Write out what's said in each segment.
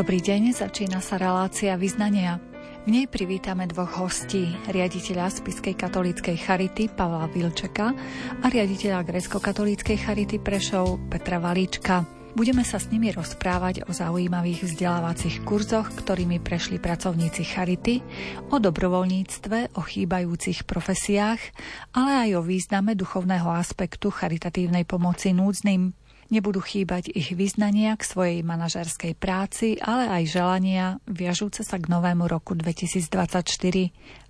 Dobrý deň, začína sa relácia vyznania. V nej privítame dvoch hostí, riaditeľa Spiskej katolíckej Charity Pavla Vilčeka a riaditeľa Grecko-katolíckej Charity Prešov Petra Valíčka. Budeme sa s nimi rozprávať o zaujímavých vzdelávacích kurzoch, ktorými prešli pracovníci Charity, o dobrovoľníctve, o chýbajúcich profesiách, ale aj o význame duchovného aspektu charitatívnej pomoci núdznym. Nebudú chýbať ich vyznania k svojej manažerskej práci, ale aj želania viažúce sa k novému roku 2024.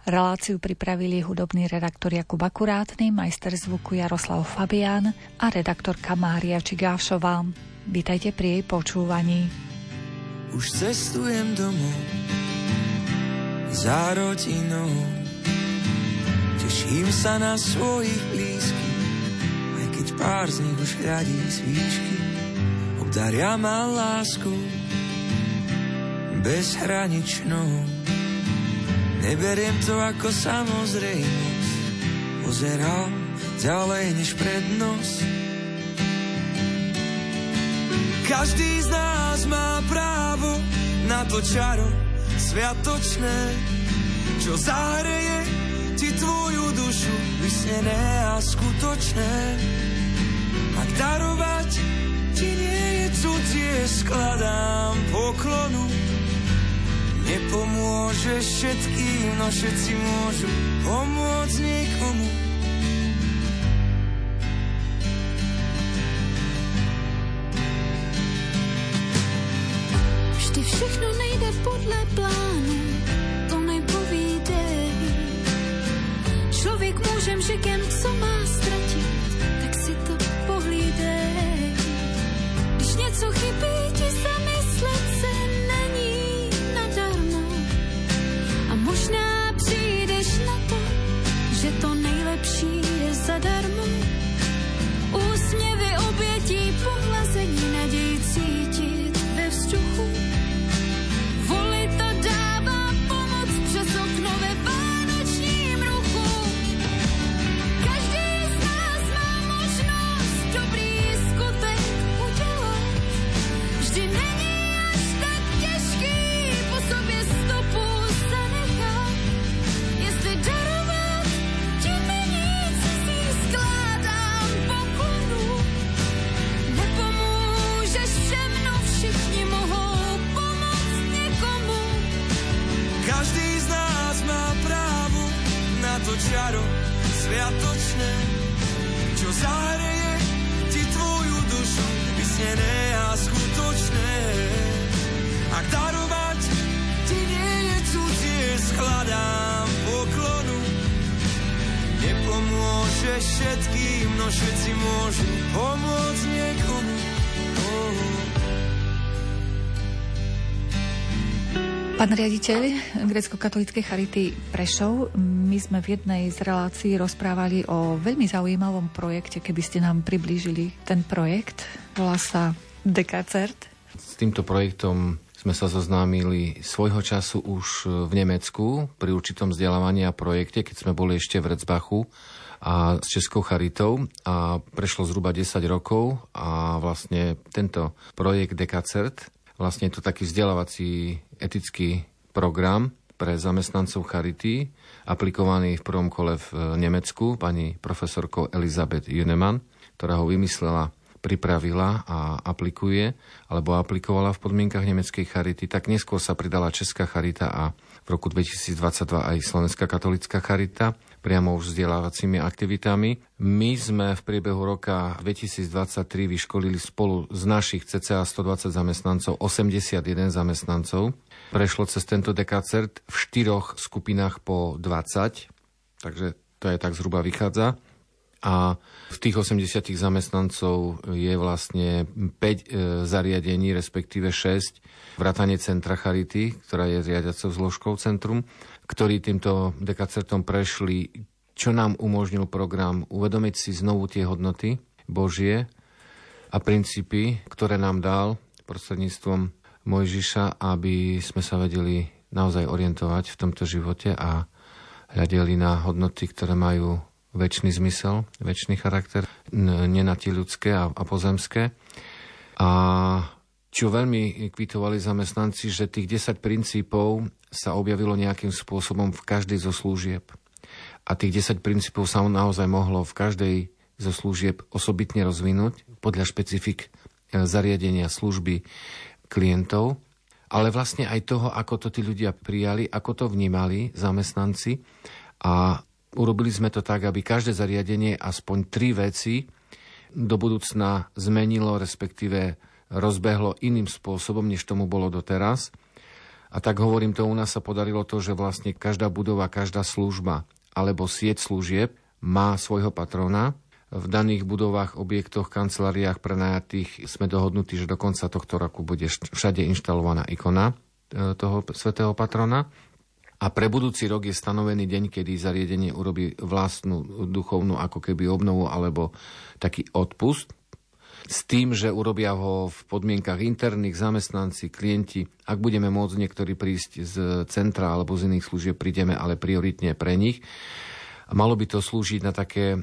Reláciu pripravili hudobný redaktor Jakub Akurátny, majster zvuku Jaroslav Fabián a redaktorka Mária Čigášová. Vítajte pri jej počúvaní. Už cestujem domov za rodinou Teším sa na svojich blízkych pár z nich už hľadí svíčky, obdaria ma lásku bezhraničnou. Neberiem to ako samozrejmosť, pozerám ďalej než prednosť. Každý z nás má právo na to čaro sviatočné, čo zahreje ti tvoju dušu vysnené a skutočné. Ak darovať ti nie je cudzie, skladám poklonu. Nepomôžeš všetkým, no všetci môžu pomôcť niekomu. Vždy všechno nejde podle plánu, všetkým, no všetci môžu pomôcť niekomu. Oh. Pán riaditeľ Grecko-katolíckej Charity Prešov, my sme v jednej z relácií rozprávali o veľmi zaujímavom projekte, keby ste nám priblížili ten projekt. Volá sa Dekacert. S týmto projektom sme sa zoznámili svojho času už v Nemecku pri určitom vzdelávaní a projekte, keď sme boli ešte v Recbachu a s Českou charitou a prešlo zhruba 10 rokov a vlastne tento projekt Dekacert, vlastne je to taký vzdelávací etický program pre zamestnancov Charity, aplikovaný v prvom kole v Nemecku pani profesorkou Elizabeth Junemann, ktorá ho vymyslela pripravila a aplikuje, alebo aplikovala v podmienkach nemeckej charity, tak neskôr sa pridala Česká charita a v roku 2022 aj Slovenská katolická charita priamo už vzdelávacími aktivitami. My sme v priebehu roka 2023 vyškolili spolu z našich cca 120 zamestnancov 81 zamestnancov. Prešlo cez tento dekacert v štyroch skupinách po 20, takže to je tak zhruba vychádza. A v tých 80 zamestnancov je vlastne 5 e, zariadení, respektíve 6 vrátanie Centra Charity, ktorá je riadiacou zložkou centrum, ktorí týmto dekacertom prešli, čo nám umožnil program uvedomiť si znovu tie hodnoty Božie a princípy, ktoré nám dal prostredníctvom Mojžiša, aby sme sa vedeli naozaj orientovať v tomto živote a hľadeli na hodnoty, ktoré majú väčší zmysel, väčší charakter, n- nie na tie ľudské a, a pozemské. A čo veľmi kvitovali zamestnanci, že tých 10 princípov sa objavilo nejakým spôsobom v každej zo služieb. A tých 10 princípov sa naozaj mohlo v každej zo služieb osobitne rozvinúť podľa špecifik e, zariadenia služby klientov, ale vlastne aj toho, ako to tí ľudia prijali, ako to vnímali zamestnanci a urobili sme to tak, aby každé zariadenie aspoň tri veci do budúcna zmenilo, respektíve rozbehlo iným spôsobom, než tomu bolo doteraz. A tak hovorím, to u nás sa podarilo to, že vlastne každá budova, každá služba alebo sieť služieb má svojho patrona. V daných budovách, objektoch, kanceláriách prenajatých sme dohodnutí, že do konca tohto roku bude všade inštalovaná ikona e, toho svetého patrona. A pre budúci rok je stanovený deň, kedy zariadenie urobí vlastnú duchovnú ako keby obnovu alebo taký odpust s tým, že urobia ho v podmienkach interných, zamestnanci, klienti. Ak budeme môcť niektorí prísť z centra alebo z iných služieb, prídeme ale prioritne pre nich. Malo by to slúžiť na také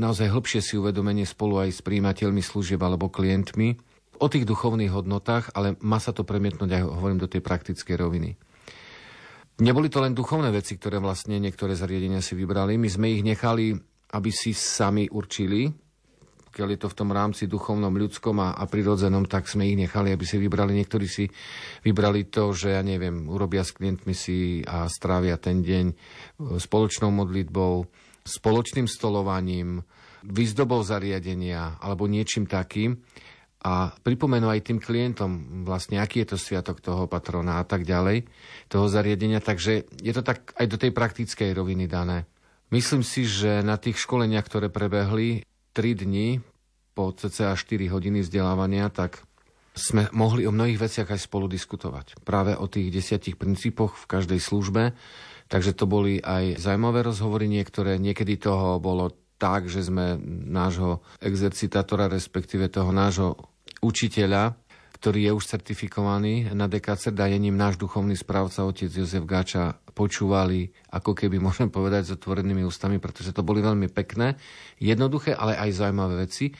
naozaj hĺbšie si uvedomenie spolu aj s príjimateľmi služieb alebo klientmi o tých duchovných hodnotách, ale má sa to premietnúť aj, hovorím, do tej praktickej roviny. Neboli to len duchovné veci, ktoré vlastne niektoré zariadenia si vybrali. My sme ich nechali, aby si sami určili, pokiaľ je to v tom rámci duchovnom, ľudskom a, a prirodzenom, tak sme ich nechali, aby si vybrali. Niektorí si vybrali to, že ja neviem, urobia s klientmi si a strávia ten deň e, spoločnou modlitbou, spoločným stolovaním, výzdobou zariadenia alebo niečím takým a pripomenú aj tým klientom vlastne, aký je to sviatok toho patrona a tak ďalej, toho zariadenia. Takže je to tak aj do tej praktickej roviny dané. Myslím si, že na tých školeniach, ktoré prebehli, 3 dni po cca 4 hodiny vzdelávania, tak sme mohli o mnohých veciach aj spolu diskutovať. Práve o tých desiatich princípoch v každej službe. Takže to boli aj zaujímavé rozhovory niektoré. Niekedy toho bolo tak, že sme nášho exercitátora, respektíve toho nášho učiteľa, ktorý je už certifikovaný na DKC, a je ním náš duchovný správca, otec Jozef Gáča, počúvali, ako keby môžem povedať, s otvorenými ústami, pretože to boli veľmi pekné, jednoduché, ale aj zaujímavé veci.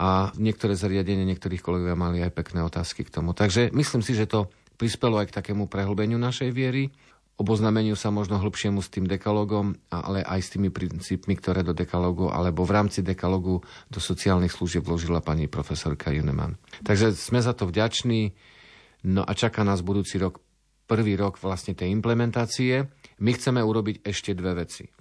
A niektoré zariadenia niektorých kolegovia mali aj pekné otázky k tomu. Takže myslím si, že to prispelo aj k takému prehlbeniu našej viery, oboznameniu sa možno hlbšiemu s tým dekalogom, ale aj s tými princípmi, ktoré do dekalogu alebo v rámci dekalogu do sociálnych služieb vložila pani profesorka Juneman. Takže sme za to vďační. No a čaká nás budúci rok prvý rok vlastne tej implementácie. My chceme urobiť ešte dve veci.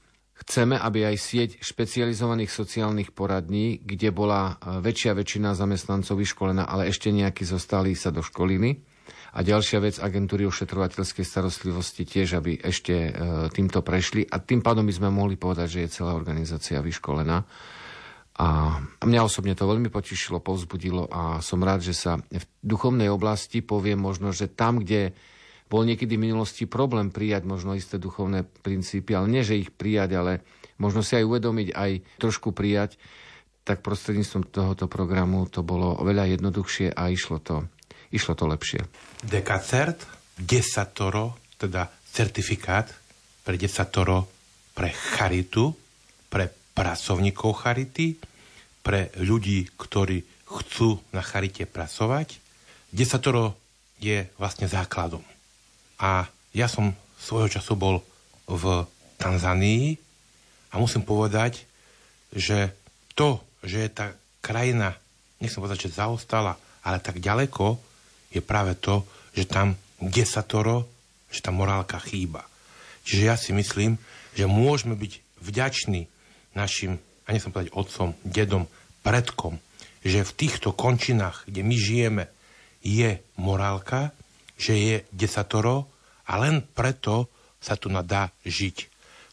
Chceme, aby aj sieť špecializovaných sociálnych poradní, kde bola e, väčšia väčšina zamestnancov vyškolená, ale ešte nejakí zostali sa do školiny. A ďalšia vec, agentúry ošetrovateľskej starostlivosti tiež, aby ešte e, týmto prešli. A tým pádom by sme mohli povedať, že je celá organizácia vyškolená. A mňa osobne to veľmi potešilo, povzbudilo a som rád, že sa v duchovnej oblasti poviem možno, že tam, kde bol niekedy v minulosti problém prijať možno isté duchovné princípy, ale nie, že ich prijať, ale možno si aj uvedomiť, aj trošku prijať, tak prostredníctvom tohoto programu to bolo oveľa jednoduchšie a išlo to, išlo to lepšie. Dekacert, desatoro, teda certifikát pre desatoro pre charitu, pre pracovníkov charity, pre ľudí, ktorí chcú na charite pracovať. Desatoro je vlastne základom. A ja som svojho času bol v Tanzánii a musím povedať, že to, že je tá krajina, nechcem povedať, že zaostala, ale tak ďaleko, je práve to, že tam desatoro, že tá morálka chýba. Čiže ja si myslím, že môžeme byť vďační našim, a nechcem povedať otcom, dedom, predkom, že v týchto končinách, kde my žijeme, je morálka, že je desatoro a len preto sa tu nadá žiť.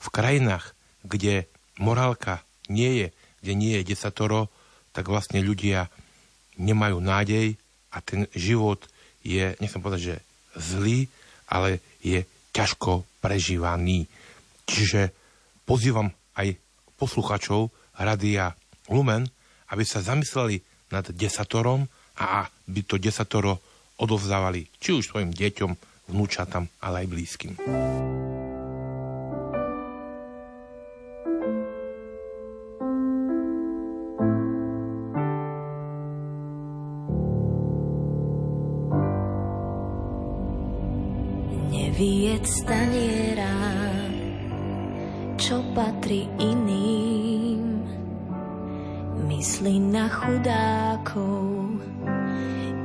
V krajinách, kde morálka nie je, kde nie je desatoro, tak vlastne ľudia nemajú nádej a ten život je, nechcem povedať, že zlý, ale je ťažko prežívaný. Čiže pozývam aj posluchačov Radia Lumen, aby sa zamysleli nad desatorom a aby to desatoro odovzdávali či už svojim deťom, vnúčatám, ale aj blízkym. Staniera, čo patrí iným. Myslí na chudákov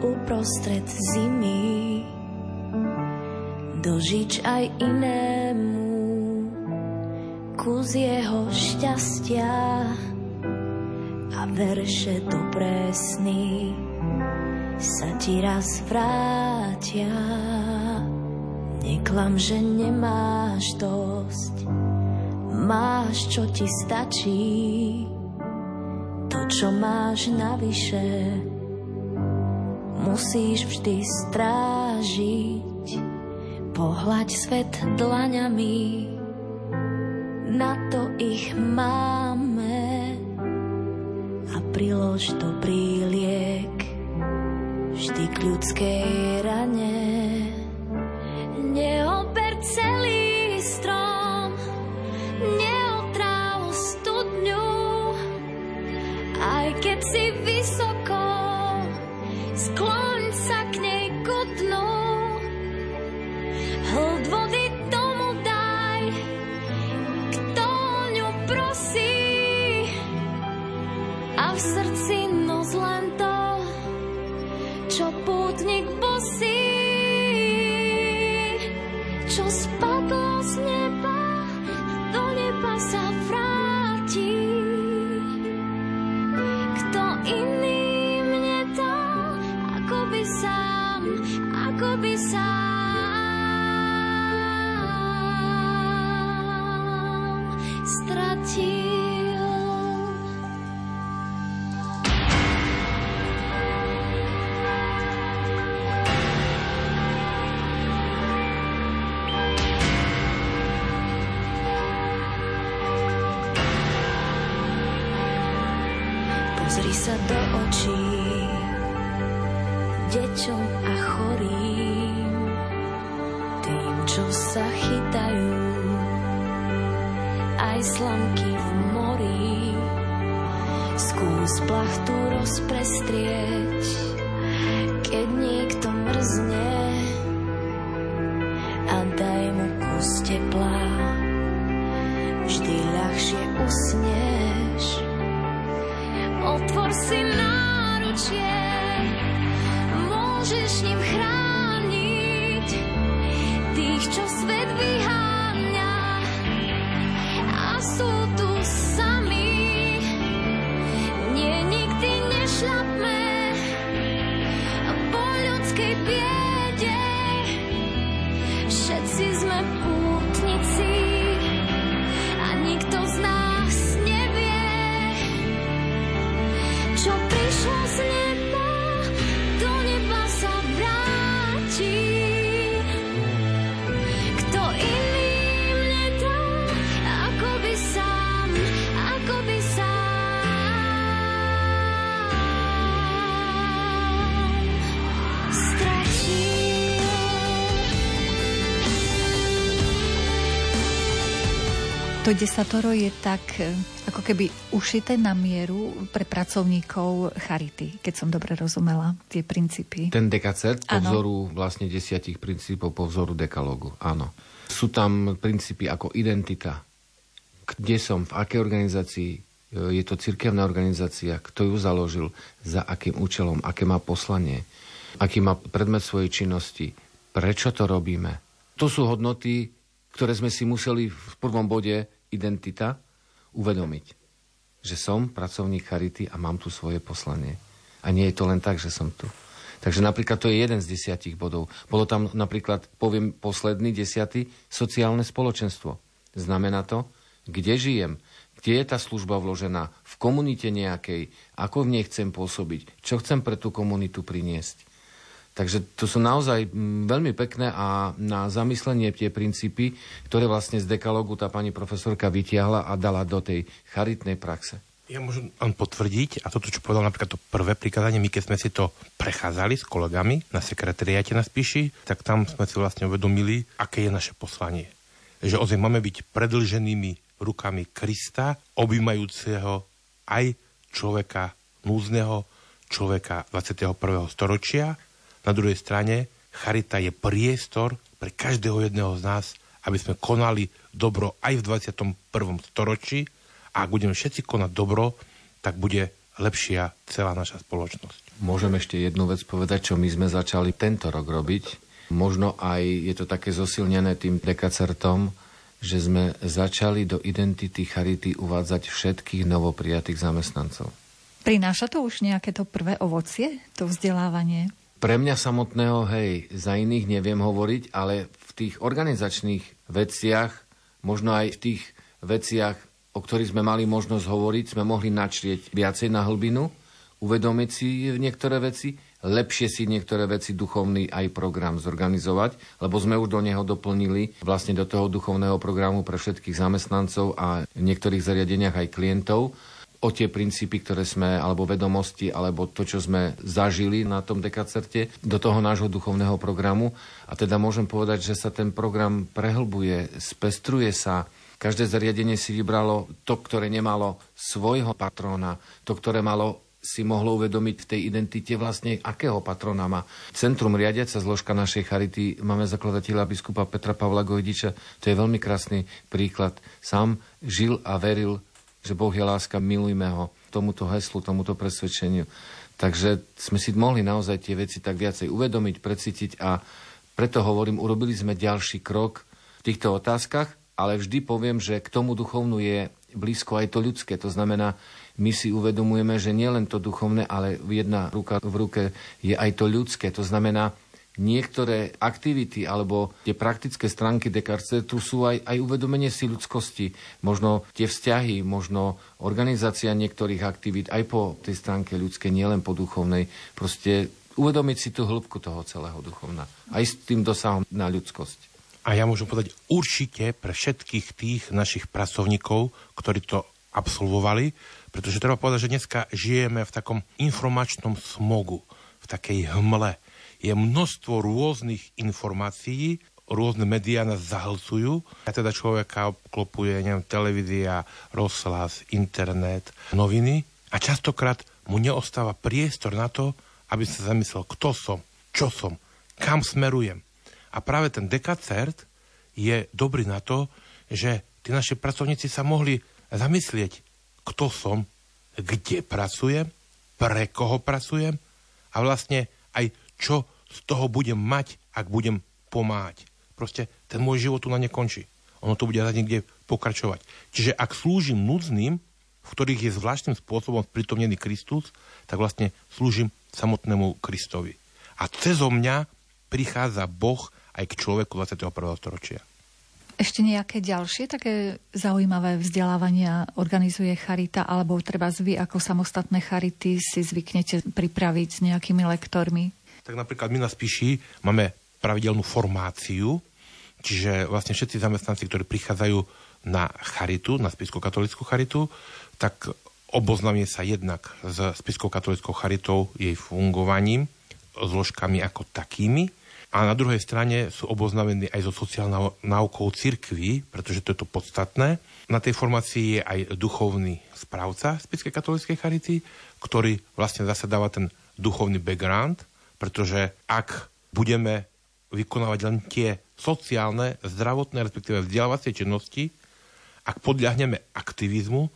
uprostred zimy, dožič aj inému kus jeho šťastia a verše dobré sny sa ti raz vrátia. Neklam, že nemáš dosť, máš, čo ti stačí, to, čo máš navyše, musíš vždy strážiť. Pohľaď svet dlaňami, na to ich máme a prilož dobrý liek vždy k ľudskej rane. Neober celý strom, To desatoro je tak e, ako keby ušité na mieru pre pracovníkov Charity, keď som dobre rozumela tie princípy. Ten dekacet po vzoru vlastne desiatich princípov, po vzoru dekalógu, áno. Sú tam princípy ako identita, kde som, v akej organizácii, e, je to cirkevná organizácia, kto ju založil, za akým účelom, aké má poslanie, aký má predmet svojej činnosti, prečo to robíme. To sú hodnoty, ktoré sme si museli v prvom bode identita uvedomiť. Že som pracovník Charity a mám tu svoje poslanie. A nie je to len tak, že som tu. Takže napríklad to je jeden z desiatich bodov. Bolo tam napríklad, poviem posledný, desiatý, sociálne spoločenstvo. Znamená to, kde žijem, kde je tá služba vložená, v komunite nejakej, ako v nej chcem pôsobiť, čo chcem pre tú komunitu priniesť. Takže to sú naozaj veľmi pekné a na zamyslenie tie princípy, ktoré vlastne z dekalógu tá pani profesorka vytiahla a dala do tej charitnej praxe. Ja môžem len potvrdiť, a toto, čo povedal napríklad to prvé prikázanie, my keď sme si to prechádzali s kolegami na sekretariáte na Spiši, tak tam sme si vlastne uvedomili, aké je naše poslanie. Že ozaj máme byť predlženými rukami Krista, objímajúceho aj človeka núzneho, človeka 21. storočia. Na druhej strane, charita je priestor pre každého jedného z nás, aby sme konali dobro aj v 21. storočí a ak budeme všetci konať dobro, tak bude lepšia celá naša spoločnosť. Môžem ešte jednu vec povedať, čo my sme začali tento rok robiť. Možno aj je to také zosilnené tým dekacertom, že sme začali do identity Charity uvádzať všetkých novoprijatých zamestnancov. Prináša to už nejaké to prvé ovocie, to vzdelávanie? Pre mňa samotného, hej, za iných neviem hovoriť, ale v tých organizačných veciach, možno aj v tých veciach, o ktorých sme mali možnosť hovoriť, sme mohli načrieť viacej na hlbinu, uvedomiť si niektoré veci, lepšie si niektoré veci duchovný aj program zorganizovať, lebo sme už do neho doplnili vlastne do toho duchovného programu pre všetkých zamestnancov a v niektorých zariadeniach aj klientov o tie princípy, ktoré sme, alebo vedomosti, alebo to, čo sme zažili na tom dekacerte, do toho nášho duchovného programu. A teda môžem povedať, že sa ten program prehlbuje, spestruje sa, Každé zariadenie si vybralo to, ktoré nemalo svojho patróna, to, ktoré malo si mohlo uvedomiť v tej identite vlastne, akého patrona má. Centrum riadiaca zložka našej charity máme zakladateľa biskupa Petra Pavla Gojdiča. To je veľmi krásny príklad. Sám žil a veril že Boh je láska, milujme ho tomuto heslu, tomuto presvedčeniu. Takže sme si mohli naozaj tie veci tak viacej uvedomiť, precítiť a preto hovorím, urobili sme ďalší krok v týchto otázkach, ale vždy poviem, že k tomu duchovnu je blízko aj to ľudské. To znamená, my si uvedomujeme, že nielen to duchovné, ale jedna ruka v ruke je aj to ľudské. To znamená, niektoré aktivity alebo tie praktické stránky tu sú aj, aj uvedomenie si ľudskosti, možno tie vzťahy, možno organizácia niektorých aktivít aj po tej stránke ľudskej, nielen po duchovnej. Proste uvedomiť si tú hĺbku toho celého duchovna. Aj s tým dosahom na ľudskosť. A ja môžem povedať určite pre všetkých tých našich pracovníkov, ktorí to absolvovali, pretože treba povedať, že dneska žijeme v takom informačnom smogu, v takej hmle je množstvo rôznych informácií, rôzne médiá nás zahlcujú. A teda človeka obklopuje neviem, televízia, rozhlas, internet, noviny a častokrát mu neostáva priestor na to, aby sa zamyslel, kto som, čo som, kam smerujem. A práve ten dekacert je dobrý na to, že tí naši pracovníci sa mohli zamyslieť, kto som, kde pracujem, pre koho pracujem a vlastne aj čo z toho budem mať, ak budem pomáhať. Proste ten môj život tu na nekončí. Ono to bude niekde pokračovať. Čiže ak slúžim núdznym, v ktorých je zvláštnym spôsobom pritomnený Kristus, tak vlastne slúžim samotnému Kristovi. A cez mňa prichádza Boh aj k človeku 21. storočia. Ešte nejaké ďalšie také zaujímavé vzdelávania organizuje Charita, alebo treba vy ako samostatné Charity si zvyknete pripraviť s nejakými lektormi? Tak napríklad my na Spiši máme pravidelnú formáciu, čiže vlastne všetci zamestnanci, ktorí prichádzajú na charitu, na Spiskou katolickú charitu, tak oboznámie sa jednak s Spiskou katolickou charitou, jej fungovaním, zložkami ako takými, a na druhej strane sú oboznámení aj so sociálnou náukou cirkvi, pretože to je to podstatné. Na tej formácii je aj duchovný správca Spiskej katolíckej charity, ktorý vlastne zase dáva ten duchovný background pretože ak budeme vykonávať len tie sociálne, zdravotné, respektíve vzdelávacie činnosti, ak podľahneme aktivizmu,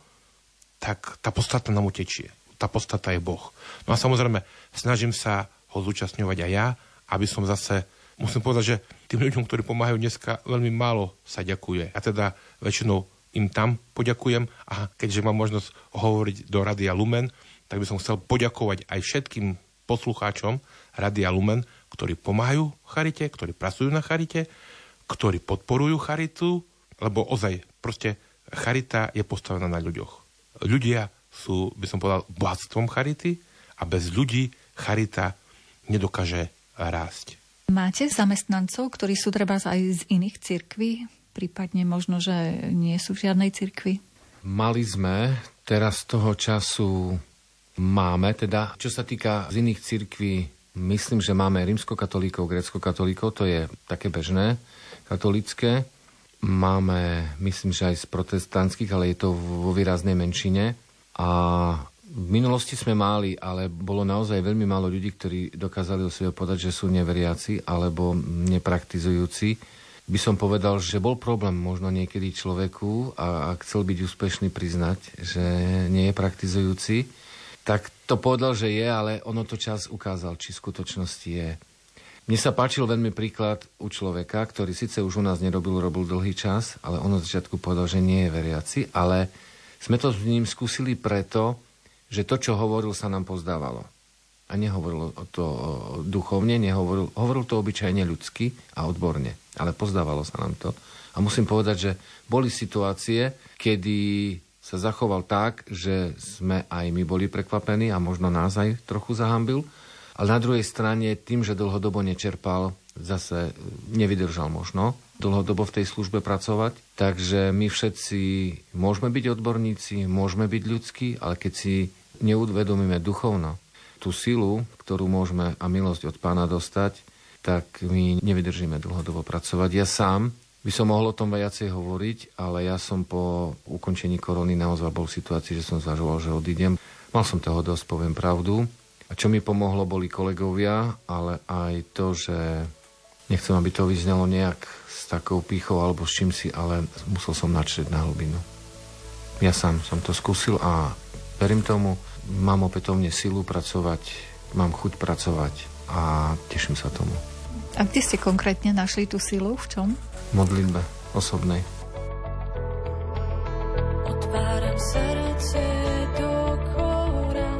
tak tá podstata nám utečie. Tá podstata je Boh. No a samozrejme, snažím sa ho zúčastňovať aj ja, aby som zase, musím povedať, že tým ľuďom, ktorí pomáhajú dneska, veľmi málo sa ďakuje. A teda väčšinou im tam poďakujem a keďže mám možnosť hovoriť do Radia Lumen, tak by som chcel poďakovať aj všetkým poslucháčom Radia Lumen, ktorí pomáhajú charite, ktorí pracujú na charite, ktorí podporujú charitu, lebo ozaj proste charita je postavená na ľuďoch. Ľudia sú, by som povedal, bohatstvom charity a bez ľudí charita nedokáže rásť. Máte zamestnancov, ktorí sú treba aj z iných cirkví? Prípadne možno, že nie sú v žiadnej cirkvi? Mali sme, teraz toho času Máme, teda, čo sa týka z iných cirkví, myslím, že máme rímskokatolíkov, grecko-katolíkov, to je také bežné, katolické. Máme, myslím, že aj z protestantských, ale je to vo výraznej menšine. A V minulosti sme mali, ale bolo naozaj veľmi málo ľudí, ktorí dokázali o sebe povedať, že sú neveriaci alebo nepraktizujúci. By som povedal, že bol problém možno niekedy človeku a, a chcel byť úspešný priznať, že nie je praktizujúci, tak to povedal, že je, ale ono to čas ukázal, či v skutočnosti je. Mne sa páčil veľmi príklad u človeka, ktorý síce už u nás nerobil, robil dlhý čas, ale on od začiatku povedal, že nie je veriaci, ale sme to s ním skúsili preto, že to, čo hovoril, sa nám pozdávalo. A nehovoril to duchovne, nehovoril, hovoril to obyčajne ľudsky a odborne, ale pozdávalo sa nám to. A musím povedať, že boli situácie, kedy sa zachoval tak, že sme aj my boli prekvapení a možno nás aj trochu zahambil. Ale na druhej strane, tým, že dlhodobo nečerpal, zase nevydržal možno dlhodobo v tej službe pracovať. Takže my všetci môžeme byť odborníci, môžeme byť ľudskí, ale keď si neuvedomíme duchovno tú silu, ktorú môžeme a milosť od pána dostať, tak my nevydržíme dlhodobo pracovať. Ja sám by som mohol o tom viacej hovoriť, ale ja som po ukončení korony naozaj bol v situácii, že som zvažoval, že odídem. Mal som toho dosť, poviem pravdu. A čo mi pomohlo, boli kolegovia, ale aj to, že nechcem, aby to vyznelo nejak s takou pýchou alebo s čím si, ale musel som načrieť na hlbinu. Ja sám som to skúsil a verím tomu, mám opätovne silu pracovať, mám chuť pracovať a teším sa tomu. A kde ste konkrétne našli tú silu? V čom? Modlitbe osobnej. Otváram srdce do kora,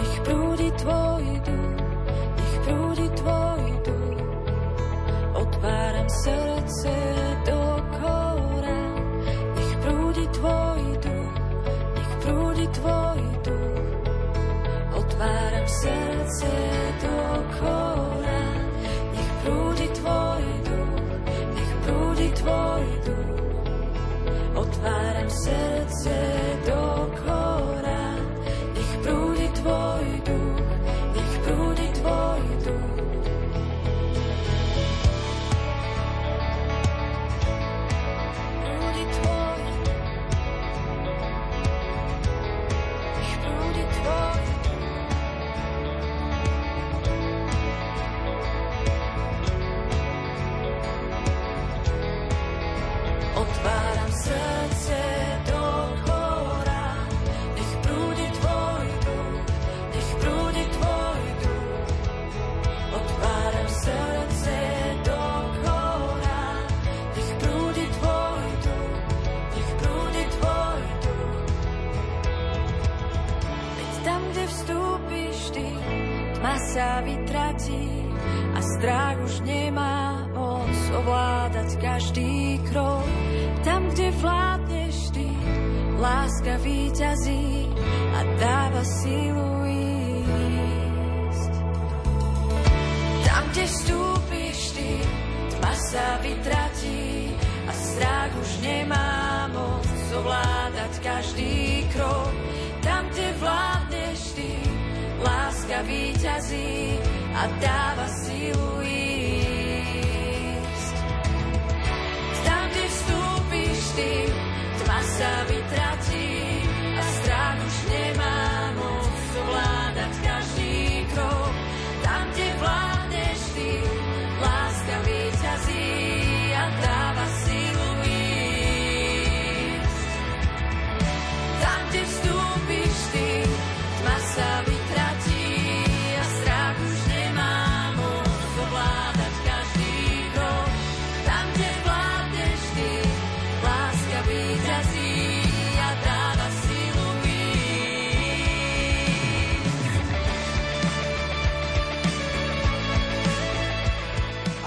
nech prúdi tvoj duch, nech prúdi tvoj duch. Otváram srdce do kora, nech prúdi tvoj duch, nech prúdi tvoj tvoj duch. Otváram srdce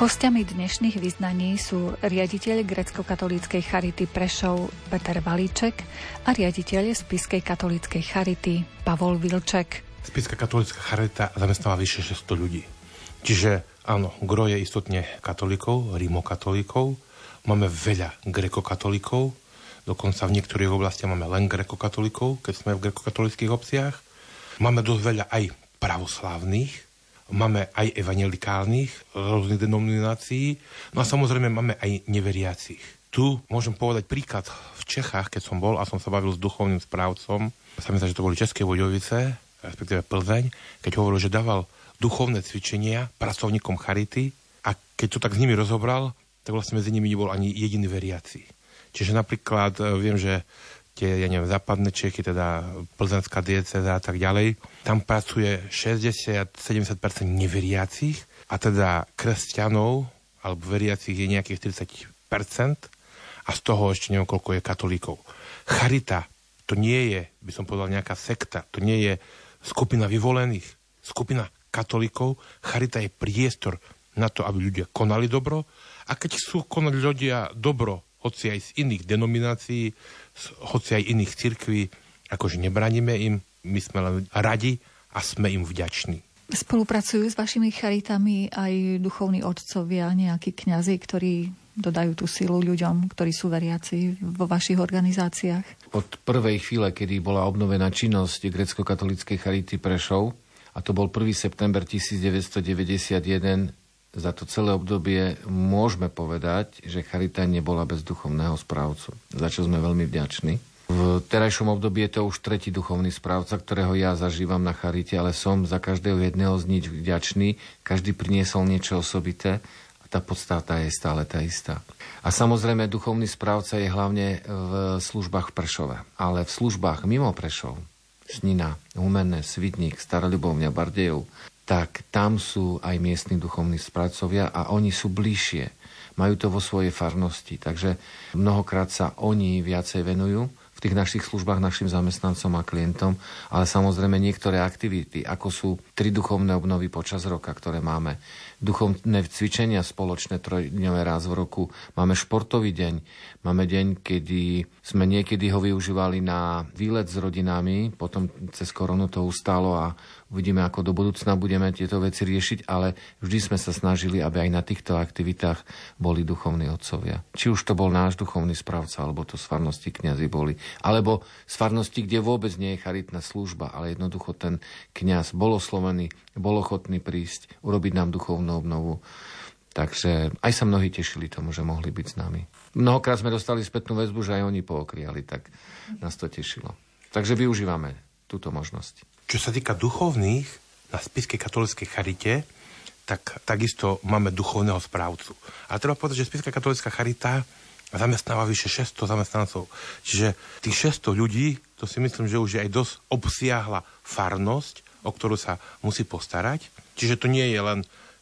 Hostiami dnešných vyznaní sú riaditeľ grecko-katolíckej charity Prešov Peter Valíček a riaditeľ Spiskej katolíckej charity Pavol Vilček. Spická katolická charita zamestnáva vyše 600 ľudí. Čiže áno, gro je istotne katolíkov, rímokatolíkov. Máme veľa grekokatolíkov, dokonca v niektorých oblastiach máme len grekokatolíkov, keď sme v grekokatolických obciach. Máme dosť veľa aj pravoslávnych, máme aj evangelikálnych rôznych denominácií, no a samozrejme máme aj neveriacich. Tu môžem povedať príklad v Čechách, keď som bol a som sa bavil s duchovným správcom, sa mi zdá, že to boli České Voďovice, respektíve Plzeň, keď hovoril, že dával duchovné cvičenia pracovníkom Charity a keď to tak s nimi rozobral, tak vlastne medzi nimi nebol ani jediný veriaci. Čiže napríklad e, viem, že tie, ja neviem, západné Čechy, teda plzenská dieceza a tak ďalej, tam pracuje 60-70% neveriacich a teda kresťanov alebo veriacich je nejakých 30% a z toho ešte neviem, koľko je katolíkov. Charita to nie je, by som povedal, nejaká sekta, to nie je skupina vyvolených, skupina katolíkov. Charita je priestor na to, aby ľudia konali dobro a keď sú konať ľudia dobro, hoci aj z iných denominácií, hoci aj iných cirkví, akože nebraníme im, my sme len radi a sme im vďační. Spolupracujú s vašimi charitami aj duchovní otcovia, nejakí kňazi, ktorí dodajú tú silu ľuďom, ktorí sú veriaci vo vašich organizáciách? Od prvej chvíle, kedy bola obnovená činnosť grecko-katolíckej Charity Prešov, a to bol 1. september 1991, za to celé obdobie môžeme povedať, že Charita nebola bez duchovného správcu, za čo sme veľmi vďační. V terajšom období je to už tretí duchovný správca, ktorého ja zažívam na Charite, ale som za každého jedného z nich vďačný. Každý priniesol niečo osobité a tá podstata je stále tá istá. A samozrejme, duchovný správca je hlavne v službách v Prešove, ale v službách mimo Prešov, Snina, Humenné, Svidník, Starolibovňa, Bardejú, tak tam sú aj miestni duchovní správcovia a oni sú bližšie. Majú to vo svojej farnosti, takže mnohokrát sa oni viacej venujú tých našich službách našim zamestnancom a klientom, ale samozrejme niektoré aktivity, ako sú tri duchovné obnovy počas roka, ktoré máme, duchovné cvičenia spoločné trojdňové raz v roku, máme športový deň, máme deň, kedy sme niekedy ho využívali na výlet s rodinami, potom cez koronu to ustálo a Uvidíme, ako do budúcna budeme tieto veci riešiť, ale vždy sme sa snažili, aby aj na týchto aktivitách boli duchovní otcovia. Či už to bol náš duchovný správca, alebo to z farnosti kňazi boli. Alebo z farnosti, kde vôbec nie je charitná služba, ale jednoducho ten kňaz bol oslovený, bol ochotný prísť, urobiť nám duchovnú obnovu. Takže aj sa mnohí tešili tomu, že mohli byť s nami. Mnohokrát sme dostali spätnú väzbu, že aj oni pookriali, tak nás to tešilo. Takže využívame túto možnosť. Čo sa týka duchovných, na Spiskej katolíckej charite, tak takisto máme duchovného správcu. A treba povedať, že Spiská katolická charita zamestnáva vyše 600 zamestnancov. Čiže tých 600 ľudí, to si myslím, že už je aj dosť obsiahla farnosť, o ktorú sa musí postarať. Čiže to nie je len,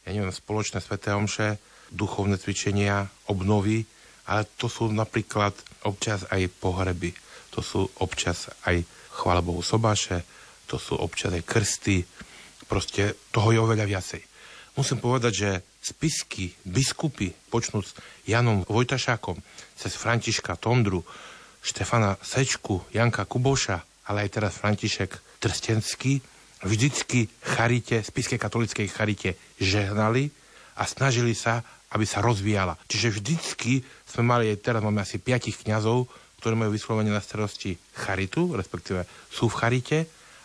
ja neviem, spoločné sveté omše, duchovné cvičenia, obnovy, ale to sú napríklad občas aj pohreby, to sú občas aj chvála Bohu sobáše, to sú občas aj krsty, proste toho je oveľa viacej. Musím povedať, že spisky, biskupy, počnúť s Janom Vojtašákom, cez Františka Tondru, Štefana Sečku, Janka Kuboša, ale aj teraz František Trstenský, vždycky charite, spiskej katolickej charite žehnali a snažili sa, aby sa rozvíjala. Čiže vždycky sme mali, teraz máme asi piatich kňazov, ktorí majú vyslovene na starosti charitu, respektíve sú v charite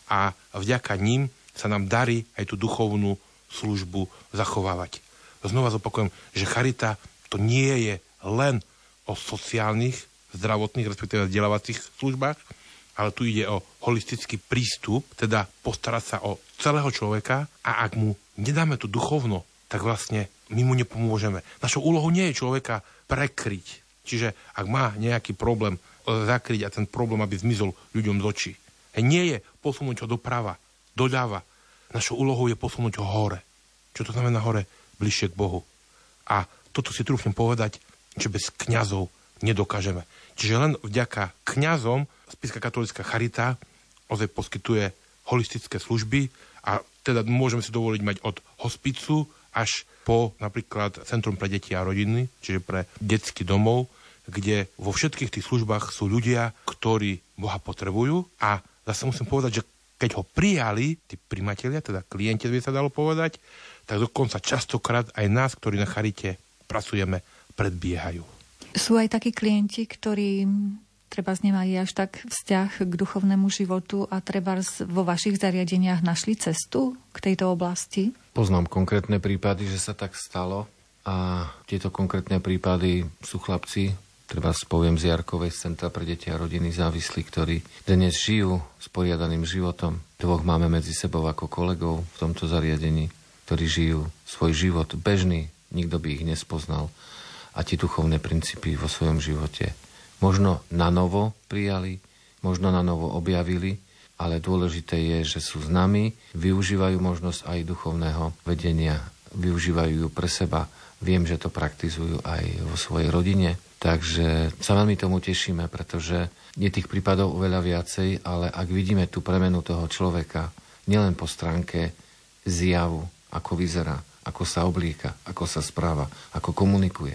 a vďaka ním sa nám darí aj tú duchovnú službu zachovávať. Znova zopakujem, že charita to nie je len o sociálnych, zdravotných, respektíve vzdelávacích službách, ale tu ide o holistický prístup, teda postarať sa o celého človeka a ak mu nedáme tú duchovno, tak vlastne my mu nepomôžeme. Našou úlohou nie je človeka prekryť. Čiže ak má nejaký problém, zakryť a ten problém, aby zmizol ľuďom z očí. Nie je posunúť ho doprava, doľava. Našou úlohou je posunúť ho hore. Čo to znamená hore? Bližšie k Bohu. A toto si trúfnem povedať, že bez kňazov nedokážeme. Čiže len vďaka kňazom Spiska katolická charita ozaj poskytuje holistické služby a teda môžeme si dovoliť mať od hospicu až po napríklad Centrum pre deti a rodiny, čiže pre detský domov, kde vo všetkých tých službách sú ľudia, ktorí Boha potrebujú a zase musím povedať, že keď ho prijali, tí primatelia, teda klienti, by sa dalo povedať, tak dokonca častokrát aj nás, ktorí na charite pracujeme, predbiehajú. Sú aj takí klienti, ktorí treba nemajú až tak vzťah k duchovnému životu a treba vo vašich zariadeniach našli cestu k tejto oblasti? Poznám konkrétne prípady, že sa tak stalo a tieto konkrétne prípady sú chlapci Treba spoviem z Jarkovej z Centra pre deti a rodiny závislí, ktorí dnes žijú sporiadaným životom. Dvoch máme medzi sebou ako kolegov v tomto zariadení, ktorí žijú svoj život bežný, nikto by ich nespoznal a tie duchovné princípy vo svojom živote možno na novo prijali, možno na novo objavili, ale dôležité je, že sú s nami, využívajú možnosť aj duchovného vedenia, využívajú ju pre seba. Viem, že to praktizujú aj vo svojej rodine, takže sa veľmi tomu tešíme, pretože je tých prípadov oveľa viacej, ale ak vidíme tú premenu toho človeka, nielen po stránke zjavu, ako vyzerá, ako sa oblieka, ako sa správa, ako komunikuje,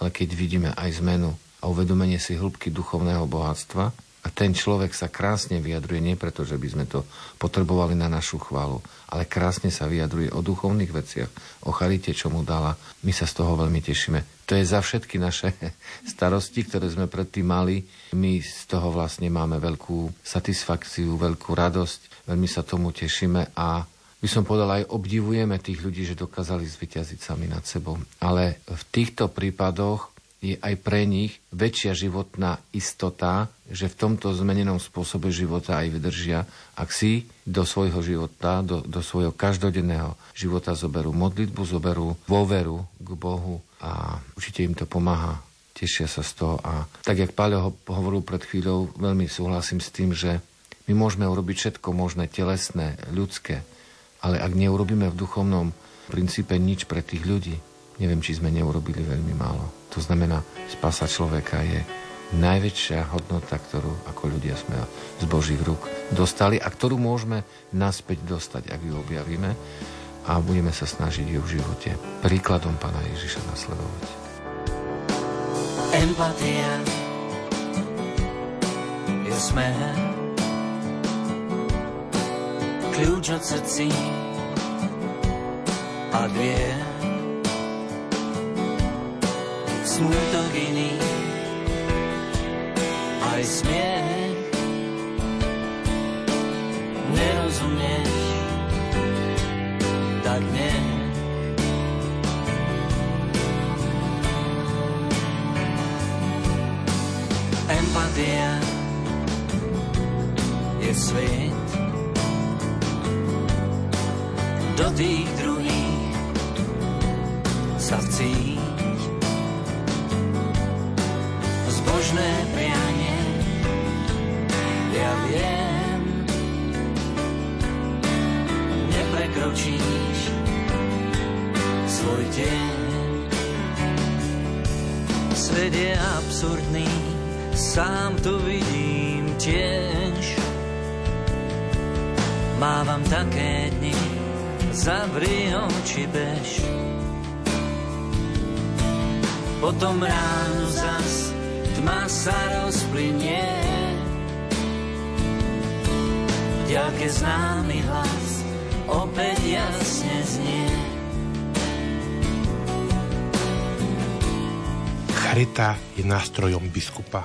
ale keď vidíme aj zmenu a uvedomenie si hĺbky duchovného bohatstva, a ten človek sa krásne vyjadruje, nie preto, že by sme to potrebovali na našu chválu, ale krásne sa vyjadruje o duchovných veciach, o charite, čo mu dala. My sa z toho veľmi tešíme. To je za všetky naše starosti, ktoré sme predtým mali. My z toho vlastne máme veľkú satisfakciu, veľkú radosť, veľmi sa tomu tešíme a by som povedal, aj obdivujeme tých ľudí, že dokázali zvyťaziť sami nad sebou. Ale v týchto prípadoch je aj pre nich väčšia životná istota, že v tomto zmenenom spôsobe života aj vydržia, ak si do svojho života, do, do svojho každodenného života zoberú modlitbu, zoberú dôveru k Bohu a určite im to pomáha. Tešia sa z toho a tak, jak Páľo hovoril pred chvíľou, veľmi súhlasím s tým, že my môžeme urobiť všetko možné, telesné, ľudské, ale ak neurobíme v duchovnom princípe nič pre tých ľudí, neviem, či sme neurobili veľmi málo. To znamená, spasa človeka je najväčšia hodnota, ktorú ako ľudia sme z Božích rúk dostali a ktorú môžeme naspäť dostať, ak ju objavíme a budeme sa snažiť ju v živote príkladom Pána Ježiša nasledovať. Empatia je smer kľúč od srdcí a dvier smutok iný, aj smiech. Nerozumieš, tak nie. Empatia je svet do tých druhých sa vcíť zbožné prianie. Ja viem, neprekročíš svoj deň. Svet je absurdný, sám to vidím tiež. Mávam také dni, zavri oči bež. Potom ráno zas tma sa rozplynie. Ďalke známy hlas opäť jasne znie. Charita je nástrojom biskupa.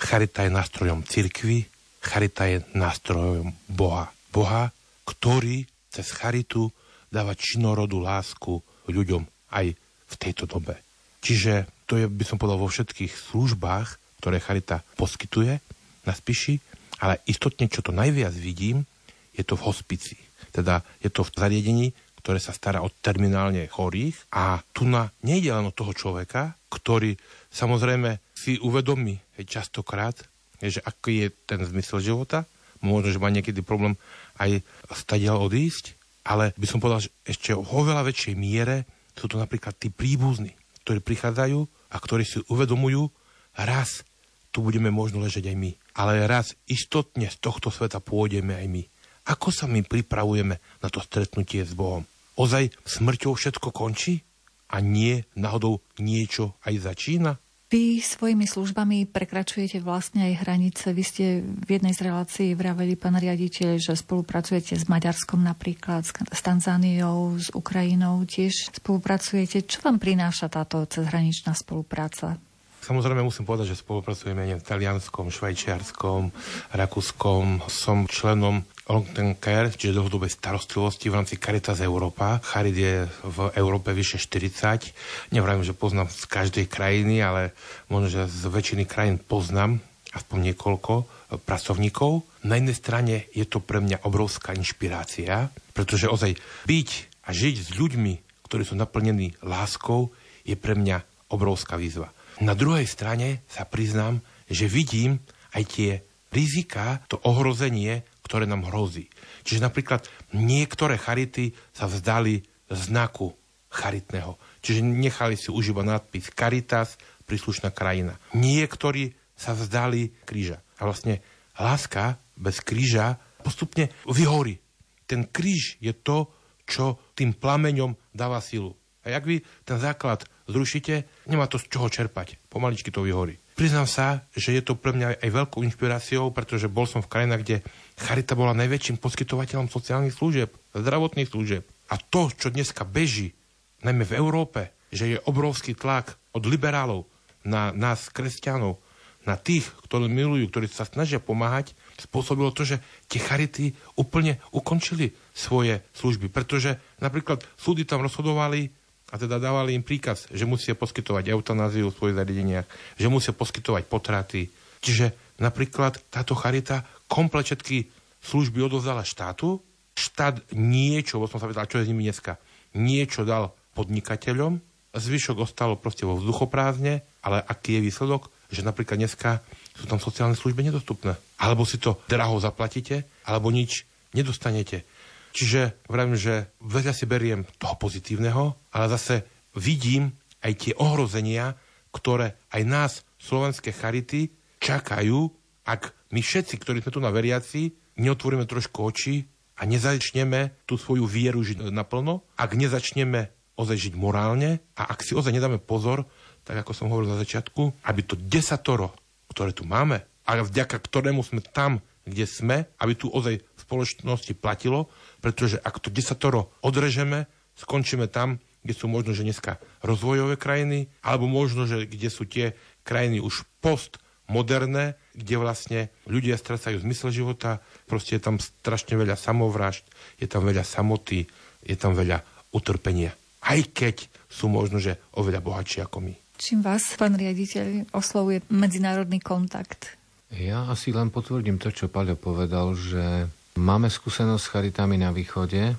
Charita je nástrojom cirkvy. Charita je nástrojom Boha. Boha, ktorý cez charitu dáva činorodu lásku ľuďom aj v tejto dobe. Čiže to je, by som povedal, vo všetkých službách, ktoré Charita poskytuje na Spiši, ale istotne, čo to najviac vidím, je to v hospici. Teda je to v zariadení, ktoré sa stará o terminálne chorých a tu na nejde len o toho človeka, ktorý samozrejme si uvedomí častokrát, že aký je ten zmysel života, možno, že má niekedy problém aj stadiaľ odísť, ale by som povedal, že ešte o oveľa väčšej miere sú to napríklad tí príbuzní, ktorí prichádzajú a ktorí si uvedomujú, raz tu budeme možno ležať aj my, ale raz istotne z tohto sveta pôjdeme aj my. Ako sa my pripravujeme na to stretnutie s Bohom? Ozaj smrťou všetko končí? A nie náhodou niečo aj začína? Vy svojimi službami prekračujete vlastne aj hranice. Vy ste v jednej z relácií vraveli, pán riaditeľ, že spolupracujete s Maďarskom napríklad, s Tanzániou, s Ukrajinou tiež spolupracujete. Čo vám prináša táto cezhraničná spolupráca? Samozrejme musím povedať, že spolupracujeme v talianskom, švajčiarskom, rakúskom. Som členom long term care, čiže dlhodobej starostlivosti v rámci Caritas Európa. Charit je v Európe vyše 40. Nevrajím, že poznám z každej krajiny, ale možno, že z väčšiny krajín poznám aspoň niekoľko e, pracovníkov. Na jednej strane je to pre mňa obrovská inšpirácia, pretože ozaj byť a žiť s ľuďmi, ktorí sú naplnení láskou, je pre mňa obrovská výzva. Na druhej strane sa priznám, že vidím aj tie rizika, to ohrozenie, ktoré nám hrozí. Čiže napríklad niektoré charity sa vzdali znaku charitného. Čiže nechali si užívať nadpis Caritas, príslušná krajina. Niektorí sa vzdali kríža. A vlastne láska bez kríža postupne vyhorí. Ten kríž je to, čo tým plameňom dáva silu. A ak vy ten základ zrušíte, nemá to z čoho čerpať. Pomaličky to vyhorí. Priznám sa, že je to pre mňa aj veľkou inšpiráciou, pretože bol som v krajinách, kde Charita bola najväčším poskytovateľom sociálnych služieb, zdravotných služieb. A to, čo dneska beží, najmä v Európe, že je obrovský tlak od liberálov na nás, kresťanov, na tých, ktorí milujú, ktorí sa snažia pomáhať, spôsobilo to, že tie charity úplne ukončili svoje služby. Pretože napríklad súdy tam rozhodovali a teda dávali im príkaz, že musia poskytovať eutanáziu v svojich zariadeniach, že musia poskytovať potraty. Čiže napríklad táto charita komplet všetky služby odovzdala štátu, štát niečo, bo som sa vedel, čo je s nimi dneska, niečo dal podnikateľom, zvyšok ostalo proste vo vzduchoprázdne, ale aký je výsledok? že napríklad dneska sú tam sociálne služby nedostupné. Alebo si to draho zaplatíte, alebo nič nedostanete. Čiže vravím, že veľa si beriem toho pozitívneho, ale zase vidím aj tie ohrozenia, ktoré aj nás, slovenské charity, čakajú, ak my všetci, ktorí sme tu na veriaci, neotvoríme trošku oči a nezačneme tú svoju vieru žiť naplno, ak nezačneme ozaj žiť morálne a ak si ozaj nedáme pozor tak ako som hovoril na začiatku, aby to desatoro, ktoré tu máme, a vďaka ktorému sme tam, kde sme, aby tu ozaj v spoločnosti platilo, pretože ak to desatoro odrežeme, skončíme tam, kde sú možno, že dneska rozvojové krajiny, alebo možno, že kde sú tie krajiny už postmoderné, kde vlastne ľudia strácajú zmysel života, proste je tam strašne veľa samovražd, je tam veľa samoty, je tam veľa utrpenia. Aj keď sú možno, že oveľa bohatší ako my. Čím vás, pán riaditeľ, oslovuje medzinárodný kontakt? Ja asi len potvrdím to, čo Paľo povedal, že máme skúsenosť s charitami na východe,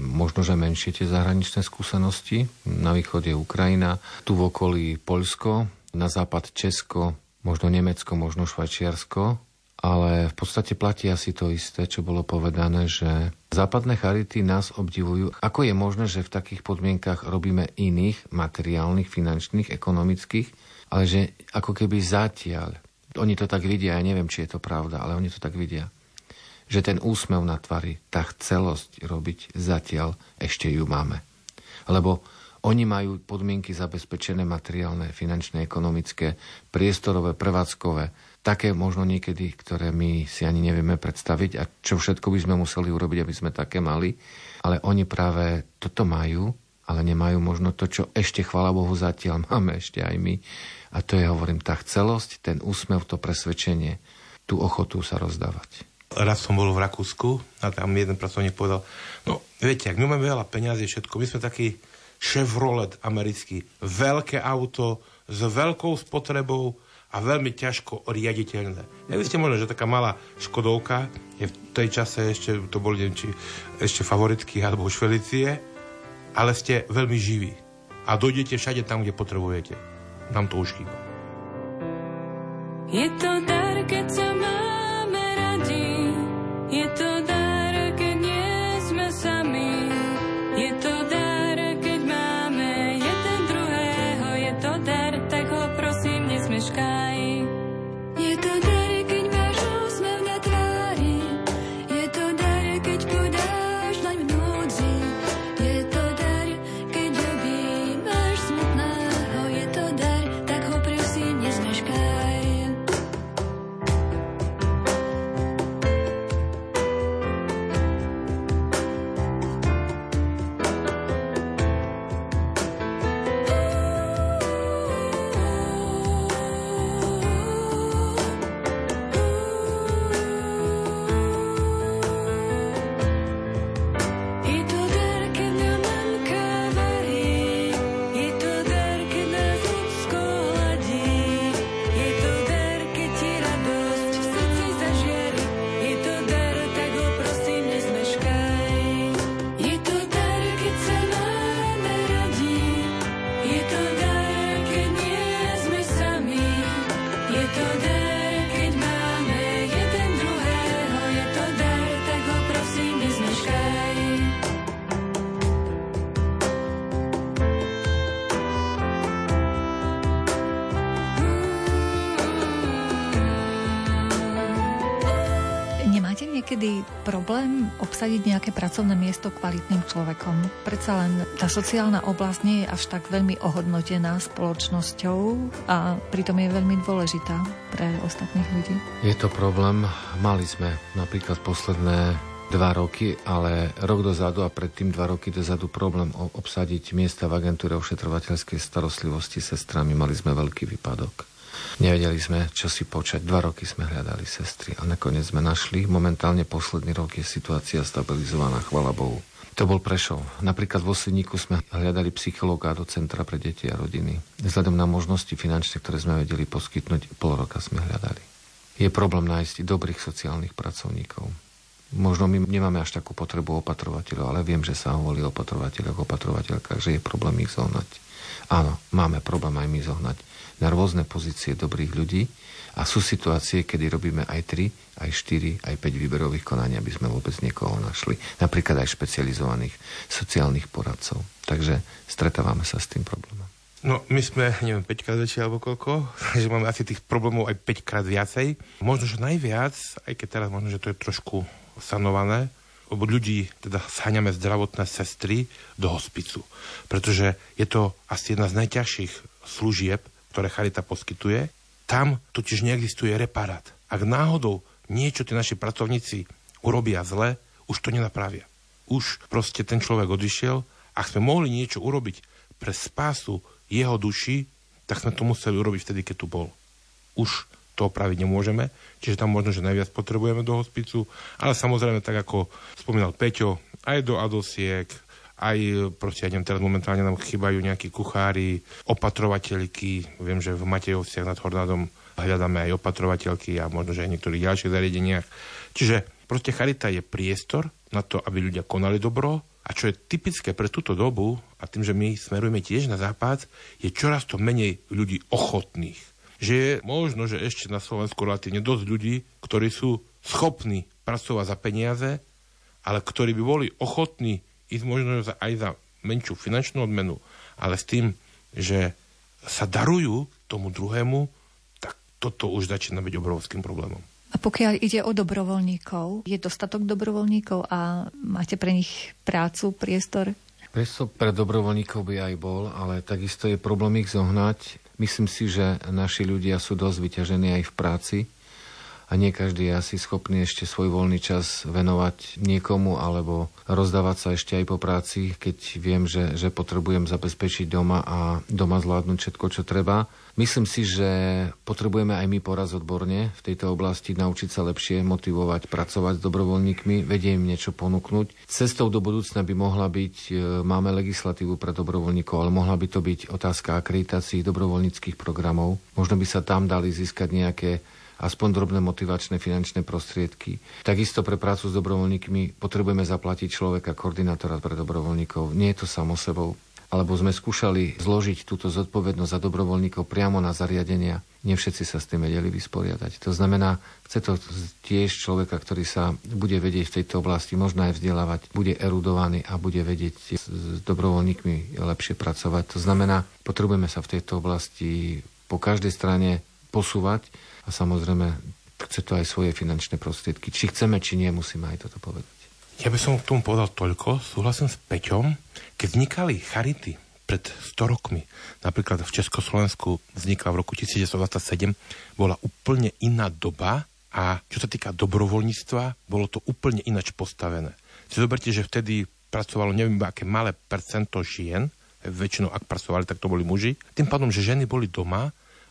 možno, že menšie tie zahraničné skúsenosti. Na východe Ukrajina, tu v okolí Poľsko, na západ Česko, možno Nemecko, možno Švajčiarsko ale v podstate platí asi to isté, čo bolo povedané, že západné charity nás obdivujú. Ako je možné, že v takých podmienkach robíme iných materiálnych, finančných, ekonomických, ale že ako keby zatiaľ, oni to tak vidia, ja neviem, či je to pravda, ale oni to tak vidia, že ten úsmev na tvári, tá celosť robiť zatiaľ ešte ju máme. Lebo oni majú podmienky zabezpečené materiálne, finančné, ekonomické, priestorové, prevádzkové, také možno niekedy, ktoré my si ani nevieme predstaviť a čo všetko by sme museli urobiť, aby sme také mali. Ale oni práve toto majú, ale nemajú možno to, čo ešte, chvála Bohu, zatiaľ máme ešte aj my. A to je, hovorím, tá celosť, ten úsmev, to presvedčenie, tú ochotu sa rozdávať. Raz som bol v Rakúsku a tam jeden pracovník povedal, no viete, ak my máme veľa peňazí, všetko, my sme taký Chevrolet americký, veľké auto s veľkou spotrebou, a veľmi ťažko riaditeľné. Neviem, ste možno, že taká malá Škodovka, je v tej čase ešte, to boli neviem, či ešte favoritky alebo švelicie, ale ste veľmi živí a dojdete všade tam, kde potrebujete. Nám to už chýba. Je to dar, keď sa máme radi, je to dar, problém obsadiť nejaké pracovné miesto kvalitným človekom? Predsa len tá sociálna oblasť nie je až tak veľmi ohodnotená spoločnosťou a pritom je veľmi dôležitá pre ostatných ľudí. Je to problém. Mali sme napríklad posledné dva roky, ale rok dozadu a predtým dva roky dozadu problém obsadiť miesta v agentúre ošetrovateľskej starostlivosti sestrami. Mali sme veľký výpadok. Nevedeli sme, čo si počať. Dva roky sme hľadali sestry a nakoniec sme našli. Momentálne posledný rok je situácia stabilizovaná, chvala Bohu. To bol Prešov. Napríklad v Osledníku sme hľadali psychológa do Centra pre deti a rodiny. Vzhľadom na možnosti finančné, ktoré sme vedeli poskytnúť, pol roka sme hľadali. Je problém nájsť dobrých sociálnych pracovníkov. Možno my nemáme až takú potrebu opatrovateľov, ale viem, že sa hovorí o opatrovateľoch, opatrovateľkách, že je problém ich zohnať. Áno, máme problém aj my zohnať na rôzne pozície dobrých ľudí a sú situácie, kedy robíme aj 3, aj 4, aj 5 výberových konaní, aby sme vôbec niekoho našli. Napríklad aj špecializovaných sociálnych poradcov. Takže stretávame sa s tým problémom. No, my sme, neviem, 5 krát väčšie alebo koľko, že máme asi tých problémov aj 5 krát viacej. Možno, že najviac, aj keď teraz možno, že to je trošku sanované, lebo ľudí teda sháňame zdravotné sestry do hospicu. Pretože je to asi jedna z najťažších služieb, ktoré Charita poskytuje, tam totiž neexistuje reparát. Ak náhodou niečo tí naši pracovníci urobia zle, už to nenapravia. Už proste ten človek odišiel. Ak sme mohli niečo urobiť pre spásu jeho duši, tak sme to museli urobiť vtedy, keď tu bol. Už to opraviť nemôžeme, čiže tam možno, že najviac potrebujeme do hospicu, ale samozrejme, tak ako spomínal Peťo, aj do adosiek, aj proste, ja neviem, teraz momentálne nám chýbajú nejakí kuchári, opatrovateľky, viem, že v Matejovciach nad Hornádom hľadáme aj opatrovateľky a možno, že aj niektorých ďalších zariadeniach. Čiže proste charita je priestor na to, aby ľudia konali dobro a čo je typické pre túto dobu a tým, že my smerujeme tiež na západ, je čoraz to menej ľudí ochotných. Že je možno, že ešte na Slovensku relatívne dosť ľudí, ktorí sú schopní pracovať za peniaze, ale ktorí by boli ochotní ísť možno aj za menšiu finančnú odmenu, ale s tým, že sa darujú tomu druhému, tak toto už začína byť obrovským problémom. A pokiaľ ide o dobrovoľníkov, je dostatok dobrovoľníkov a máte pre nich prácu, priestor? Priestor pre dobrovoľníkov by aj bol, ale takisto je problém ich zohnať. Myslím si, že naši ľudia sú dosť vyťažení aj v práci a nie každý je asi schopný ešte svoj voľný čas venovať niekomu alebo rozdávať sa ešte aj po práci, keď viem, že, že potrebujem zabezpečiť doma a doma zvládnuť všetko, čo treba. Myslím si, že potrebujeme aj my poraz odborne v tejto oblasti naučiť sa lepšie motivovať, pracovať s dobrovoľníkmi, vedie im niečo ponúknuť. Cestou do budúcna by mohla byť, e, máme legislatívu pre dobrovoľníkov, ale mohla by to byť otázka akreditácií dobrovoľníckých programov. Možno by sa tam dali získať nejaké aspoň drobné motivačné finančné prostriedky. Takisto pre prácu s dobrovoľníkmi potrebujeme zaplatiť človeka, koordinátora pre dobrovoľníkov. Nie je to samo sebou. Alebo sme skúšali zložiť túto zodpovednosť za dobrovoľníkov priamo na zariadenia. Nie všetci sa s tým vedeli vysporiadať. To znamená, chce to tiež človeka, ktorý sa bude vedieť v tejto oblasti, možno aj vzdelávať, bude erudovaný a bude vedieť s dobrovoľníkmi lepšie pracovať. To znamená, potrebujeme sa v tejto oblasti po každej strane posúvať a samozrejme chce to aj svoje finančné prostriedky. Či chceme, či nie, musíme aj toto povedať. Ja by som k tomu povedal toľko. Súhlasím s Peťom. Keď vznikali charity pred 100 rokmi, napríklad v Československu vznikla v roku 1927, bola úplne iná doba a čo sa týka dobrovoľníctva, bolo to úplne inač postavené. Si zoberte, že vtedy pracovalo neviem aké malé percento žien, väčšinou ak pracovali, tak to boli muži. Tým pádom, že ženy boli doma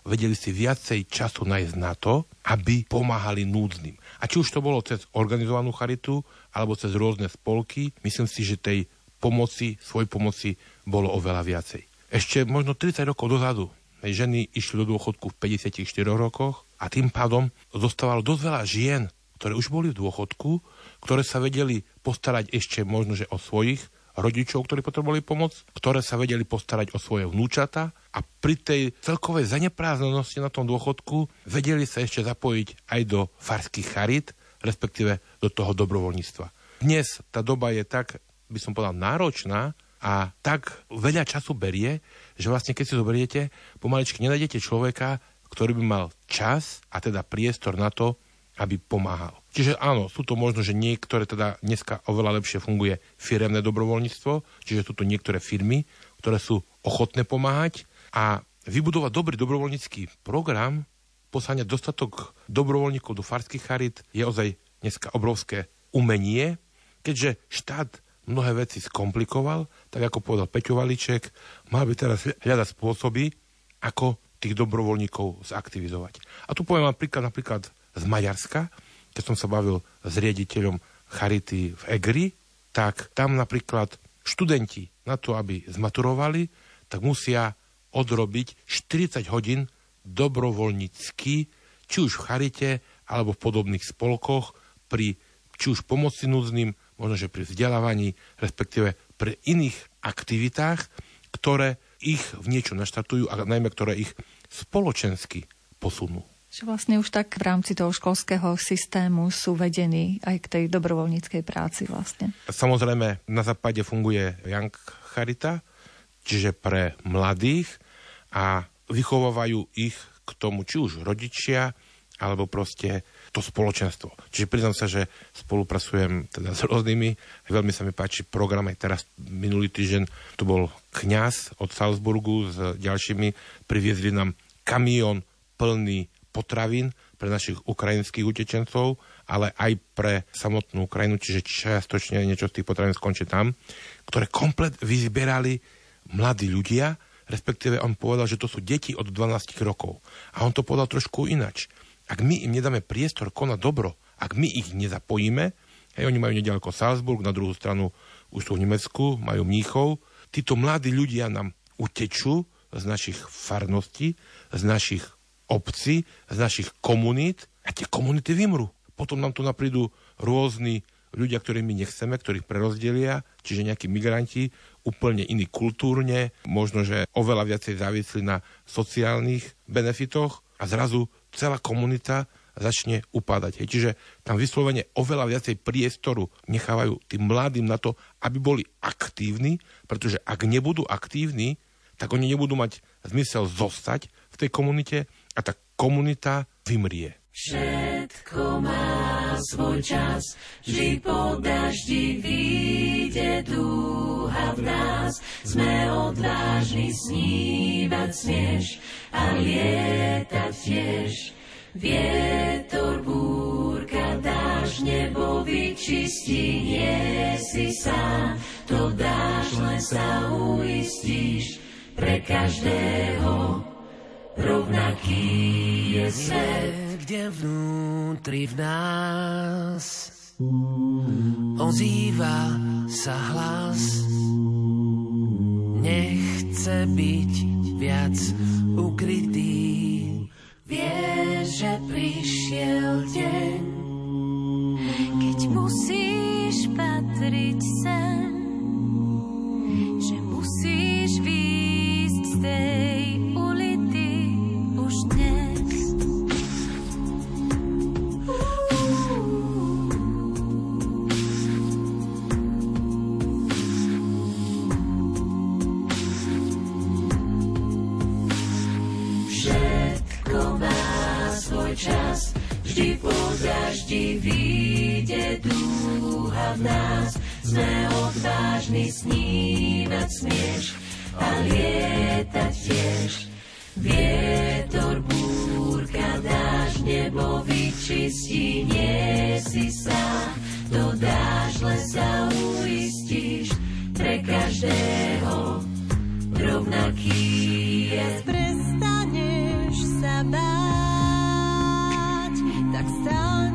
vedeli si viacej času nájsť na to, aby pomáhali núdznym. A či už to bolo cez organizovanú charitu, alebo cez rôzne spolky, myslím si, že tej pomoci, svoj pomoci bolo oveľa viacej. Ešte možno 30 rokov dozadu ženy išli do dôchodku v 54 rokoch a tým pádom zostávalo dosť veľa žien, ktoré už boli v dôchodku, ktoré sa vedeli postarať ešte možno, že o svojich rodičov, ktorí potrebovali pomoc, ktoré sa vedeli postarať o svoje vnúčata a pri tej celkovej zaneprázdnenosti na tom dôchodku vedeli sa ešte zapojiť aj do farských charit, respektíve do toho dobrovoľníctva. Dnes tá doba je tak, by som povedal, náročná a tak veľa času berie, že vlastne keď si zoberiete, pomaličky nenájdete človeka, ktorý by mal čas a teda priestor na to, aby pomáhal. Čiže áno, sú to možno, že niektoré teda dneska oveľa lepšie funguje firemné dobrovoľníctvo, čiže sú to niektoré firmy, ktoré sú ochotné pomáhať a vybudovať dobrý dobrovoľnícky program, posáňať dostatok dobrovoľníkov do farských charit je ozaj dneska obrovské umenie, keďže štát mnohé veci skomplikoval, tak ako povedal Peťo Valiček, mal by teraz hľadať spôsoby, ako tých dobrovoľníkov zaktivizovať. A tu poviem napríklad, napríklad z Maďarska, keď som sa bavil s riaditeľom Charity v Egri, tak tam napríklad študenti na to, aby zmaturovali, tak musia odrobiť 40 hodín dobrovoľnícky, či už v Charite, alebo v podobných spolkoch, pri či už pomoci núdznym, možno že pri vzdelávaní, respektíve pri iných aktivitách, ktoré ich v niečo naštartujú a najmä ktoré ich spoločensky posunú. Že vlastne už tak v rámci toho školského systému sú vedení aj k tej dobrovoľníckej práci vlastne. Samozrejme, na západe funguje Young Charita, čiže pre mladých a vychovávajú ich k tomu, či už rodičia, alebo proste to spoločenstvo. Čiže priznám sa, že spolupracujem teda s rôznymi. Veľmi sa mi páči program aj teraz minulý týždeň. Tu bol kňaz od Salzburgu s ďalšími. Priviezli nám kamión plný potravín pre našich ukrajinských utečencov, ale aj pre samotnú Ukrajinu, čiže čiastočne niečo z tých potravín skončí tam, ktoré komplet vyzbierali mladí ľudia, respektíve on povedal, že to sú deti od 12 rokov. A on to povedal trošku inač ak my im nedáme priestor konať dobro, ak my ich nezapojíme, hej, oni majú nedaleko Salzburg, na druhú stranu už sú v Nemecku, majú Mníchov, títo mladí ľudia nám utečú z našich farností, z našich obcí, z našich komunít a tie komunity vymru. Potom nám tu naprídu rôzni ľudia, ktorých my nechceme, ktorých prerozdelia, čiže nejakí migranti, úplne iní kultúrne, možno, že oveľa viacej závislí na sociálnych benefitoch a zrazu celá komunita začne upadať. Hej. Čiže tam vyslovene oveľa viacej priestoru nechávajú tým mladým na to, aby boli aktívni, pretože ak nebudú aktívni, tak oni nebudú mať zmysel zostať v tej komunite a tá komunita vymrie. Všetko má svoj čas, vždy po daždi vyjde dúha v nás. Sme odvážni snívať smieš a lietať tiež. Vietor, búrka, dáš nebo vyčistí, nie si sám, to dáš, len sa uistíš pre každého rovnaký je svet kde vnútri v nás ozýva sa hlas. Nechce byť viac ukrytý. Vie, že prišiel deň, keď musíš patriť po daždi vyjde dúha v nás. Sme odvážni snívať smieš a lietať tiež. Vietor, búrka, dáš, nebo vyčistí, nie si sám. Dáš, len sa uistíš, pre každého rovnaký je. Prestaneš sa báť, tak staň,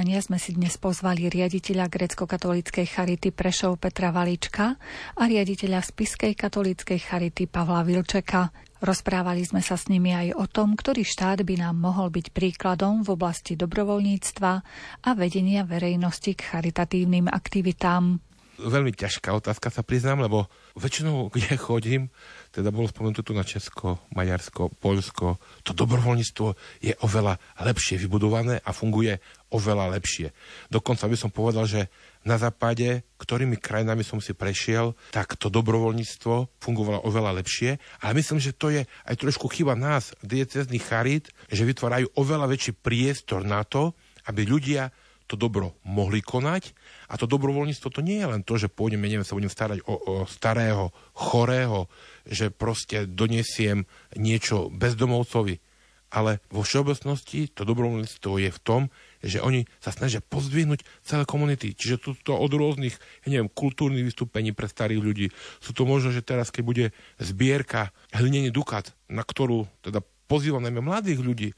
význania sme si dnes pozvali riaditeľa grecko-katolíckej Charity Prešov Petra Valička a riaditeľa Spiskej katolíckej Charity Pavla Vilčeka. Rozprávali sme sa s nimi aj o tom, ktorý štát by nám mohol byť príkladom v oblasti dobrovoľníctva a vedenia verejnosti k charitatívnym aktivitám. Veľmi ťažká otázka sa priznám, lebo väčšinou, kde chodím, teda bolo spomenuté tu na Česko, Maďarsko, Poľsko. To dobrovoľníctvo je oveľa lepšie vybudované a funguje oveľa lepšie. Dokonca by som povedal, že na západe, ktorými krajinami som si prešiel, tak to dobrovoľníctvo fungovalo oveľa lepšie. Ale myslím, že to je aj trošku chyba nás, diecezných charit, že vytvárajú oveľa väčší priestor na to, aby ľudia to dobro mohli konať. A to dobrovoľníctvo to nie je len to, že pôjdeme, neviem, sa budem starať o, o starého, chorého, že proste donesiem niečo bezdomovcovi. Ale vo všeobecnosti to dobrovoľníctvo je v tom, že oni sa snažia pozdvihnúť celé komunity. Čiže tu to od rôznych, ja neviem, kultúrnych vystúpení pre starých ľudí. Sú to možno, že teraz, keď bude zbierka hlinený dukat, na ktorú teda pozývam najmä mladých ľudí,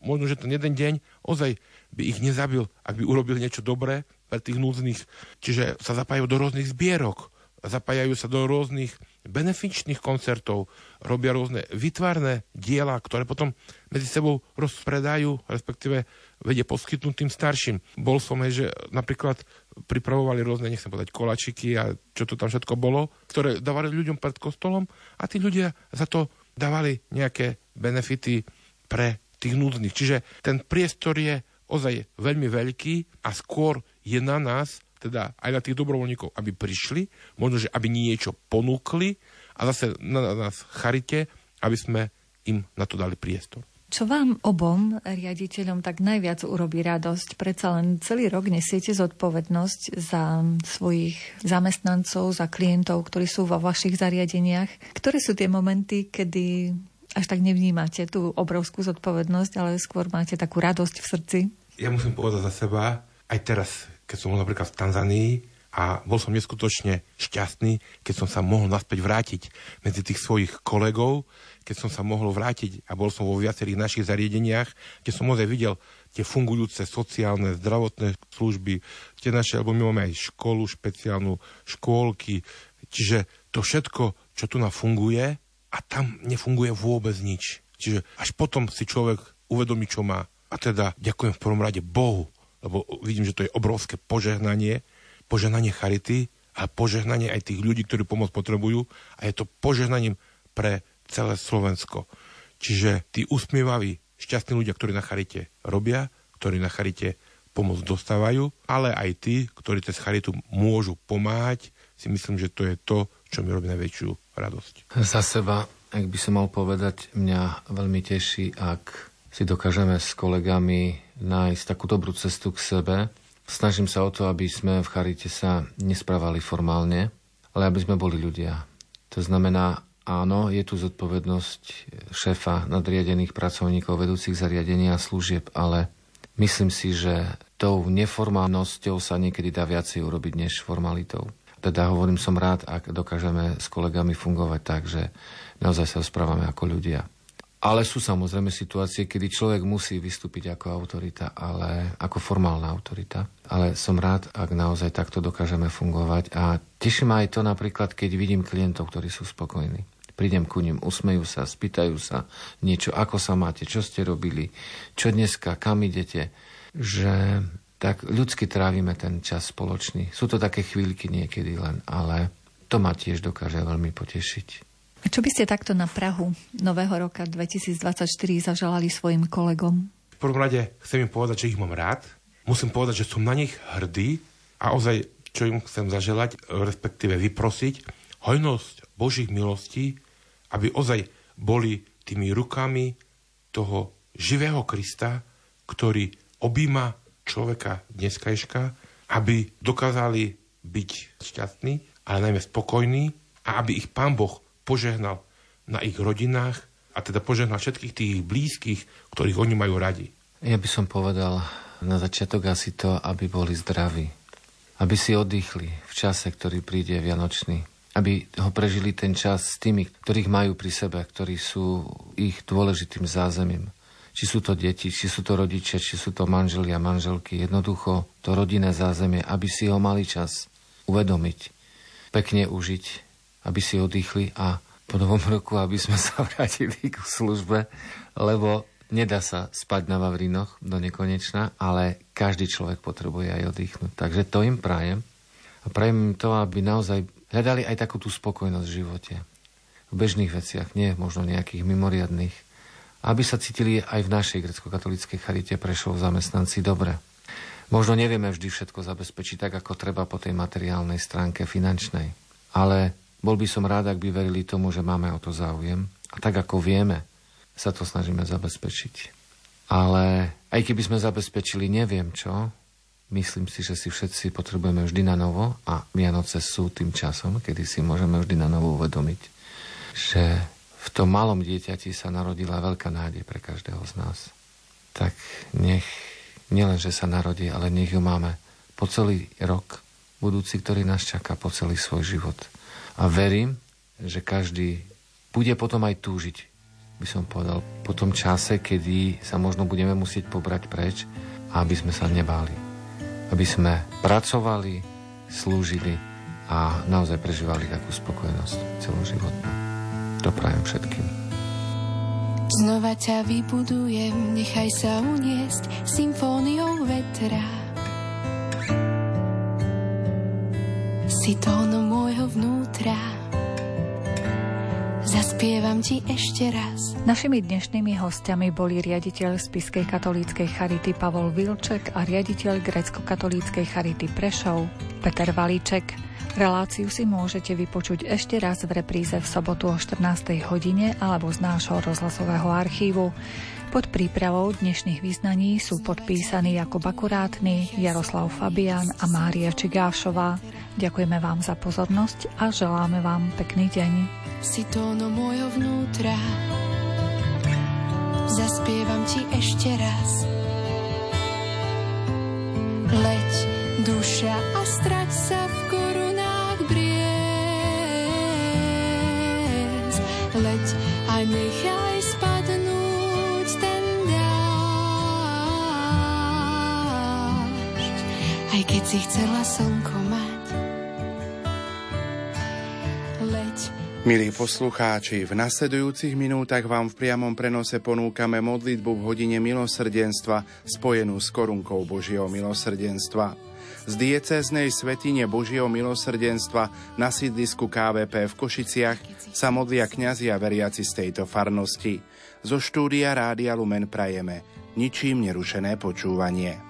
možno, že ten jeden deň ozaj by ich nezabil, ak by urobil niečo dobré pre tých núdznych. Čiže sa zapájajú do rôznych zbierok, zapájajú sa do rôznych benefičných koncertov, robia rôzne vytvárne diela, ktoré potom medzi sebou rozpredajú, respektíve vedie poskytnúť tým starším. Bol som aj, že napríklad pripravovali rôzne, nechcem povedať, kolačiky a čo to tam všetko bolo, ktoré dávali ľuďom pred kostolom a tí ľudia za to dávali nejaké benefity pre tých núdznych. Čiže ten priestor je ozaj veľmi veľký a skôr je na nás, teda aj na tých dobrovoľníkov, aby prišli, možno, že aby niečo ponúkli a zase na nás charite, aby sme im na to dali priestor. Čo vám obom riaditeľom tak najviac urobí radosť? Predsa len celý rok nesiete zodpovednosť za svojich zamestnancov, za klientov, ktorí sú vo vašich zariadeniach. Ktoré sú tie momenty, kedy až tak nevnímate tú obrovskú zodpovednosť, ale skôr máte takú radosť v srdci? Ja musím povedať za seba, aj teraz, keď som bol napríklad v Tanzánii, a bol som neskutočne šťastný, keď som sa mohol naspäť vrátiť medzi tých svojich kolegov, keď som sa mohol vrátiť a bol som vo viacerých našich zariadeniach, kde som ozaj videl tie fungujúce sociálne, zdravotné služby, tie naše, lebo my máme aj školu špeciálnu, škôlky, čiže to všetko, čo tu nám funguje a tam nefunguje vôbec nič. Čiže až potom si človek uvedomí, čo má. A teda ďakujem v prvom rade Bohu, lebo vidím, že to je obrovské požehnanie, požehnanie charity a požehnanie aj tých ľudí, ktorí pomoc potrebujú a je to požehnaním pre celé Slovensko. Čiže tí usmievaví, šťastní ľudia, ktorí na charite robia, ktorí na charite pomoc dostávajú, ale aj tí, ktorí cez charitu môžu pomáhať, si myslím, že to je to, čo mi robí najväčšiu radosť. Za seba, ak by som mal povedať, mňa veľmi teší, ak si dokážeme s kolegami nájsť takú dobrú cestu k sebe, Snažím sa o to, aby sme v Charite sa nesprávali formálne, ale aby sme boli ľudia. To znamená, áno, je tu zodpovednosť šéfa nadriadených pracovníkov vedúcich zariadenia a služieb, ale myslím si, že tou neformálnosťou sa niekedy dá viacej urobiť než formalitou. Teda hovorím som rád, ak dokážeme s kolegami fungovať tak, že naozaj sa správame ako ľudia. Ale sú samozrejme situácie, kedy človek musí vystúpiť ako autorita, ale ako formálna autorita. Ale som rád, ak naozaj takto dokážeme fungovať. A teší ma aj to napríklad, keď vidím klientov, ktorí sú spokojní. Prídem ku ním, usmejú sa, spýtajú sa niečo, ako sa máte, čo ste robili, čo dneska, kam idete. Že tak ľudsky trávime ten čas spoločný. Sú to také chvíľky niekedy len, ale to ma tiež dokáže veľmi potešiť. Čo by ste takto na Prahu nového roka 2024 zaželali svojim kolegom? V prvom rade chcem im povedať, že ich mám rád. musím povedať, že som na nich hrdý a ozaj, čo im chcem zaželať, respektíve vyprosiť, hojnosť Božích milostí, aby ozaj boli tými rukami toho živého Krista, ktorý objíma človeka dneskajška, aby dokázali byť šťastní, ale najmä spokojní a aby ich Pán Boh požehnal na ich rodinách a teda požehnal všetkých tých blízkych, ktorých oni majú radi. Ja by som povedal na začiatok asi to, aby boli zdraví. Aby si oddychli v čase, ktorý príde Vianočný. Aby ho prežili ten čas s tými, ktorých majú pri sebe, ktorí sú ich dôležitým zázemím. Či sú to deti, či sú to rodičia, či sú to manželia, manželky. Jednoducho to rodinné zázemie, aby si ho mali čas uvedomiť, pekne užiť, aby si oddychli a po novom roku, aby sme sa vrátili k službe, lebo Nedá sa spať na Vavrinoch do nekonečna, ale každý človek potrebuje aj oddychnúť. Takže to im prajem. A prajem im to, aby naozaj hľadali aj takú tú spokojnosť v živote. V bežných veciach, nie možno nejakých mimoriadných. Aby sa cítili aj v našej grecko-katolíckej charite Prešov zamestnanci dobre. Možno nevieme vždy všetko zabezpečiť tak, ako treba po tej materiálnej stránke finančnej. Ale bol by som rád, ak by verili tomu, že máme o to záujem. A tak ako vieme, sa to snažíme zabezpečiť. Ale aj keby sme zabezpečili neviem čo, myslím si, že si všetci potrebujeme vždy na novo a Vianoce sú tým časom, kedy si môžeme vždy na novo uvedomiť, že v tom malom dieťati sa narodila veľká nádej pre každého z nás. Tak nech nielen, že sa narodí, ale nech ju máme po celý rok budúci, ktorý nás čaká po celý svoj život. A verím, že každý bude potom aj túžiť by som povedal, po tom čase, kedy sa možno budeme musieť pobrať preč, aby sme sa nebáli. Aby sme pracovali, slúžili a naozaj prežívali takú spokojnosť celoživotnú. To prajem všetkým. Znova ťa vybudujem, nechaj sa uniesť symfóniou vetra. Si tónom vnútra Zaspievam ti ešte raz. Našimi dnešnými hostiami boli riaditeľ Spiskej katolíckej charity Pavol Vilček a riaditeľ Grecko-katolíckej charity Prešov Peter Valíček. Reláciu si môžete vypočuť ešte raz v repríze v sobotu o 14. hodine alebo z nášho rozhlasového archívu. Pod prípravou dnešných význaní sú podpísaní Jakub Akurátny, Jaroslav Fabian a Mária Čigášová. Ďakujeme vám za pozornosť a želáme vám pekný deň si tóno môjho vnútra. Zaspievam ti ešte raz. Leď, duša a strať sa v korunách Leď a nechaj spadnúť ten dážď. Aj keď si chcela slnko mať, Milí poslucháči, v nasledujúcich minútach vám v priamom prenose ponúkame modlitbu v hodine milosrdenstva spojenú s korunkou Božieho milosrdenstva. Z diecéznej svetine Božieho milosrdenstva na sídlisku KVP v Košiciach sa modlia kňazi a veriaci z tejto farnosti. Zo štúdia Rádia Lumen prajeme ničím nerušené počúvanie.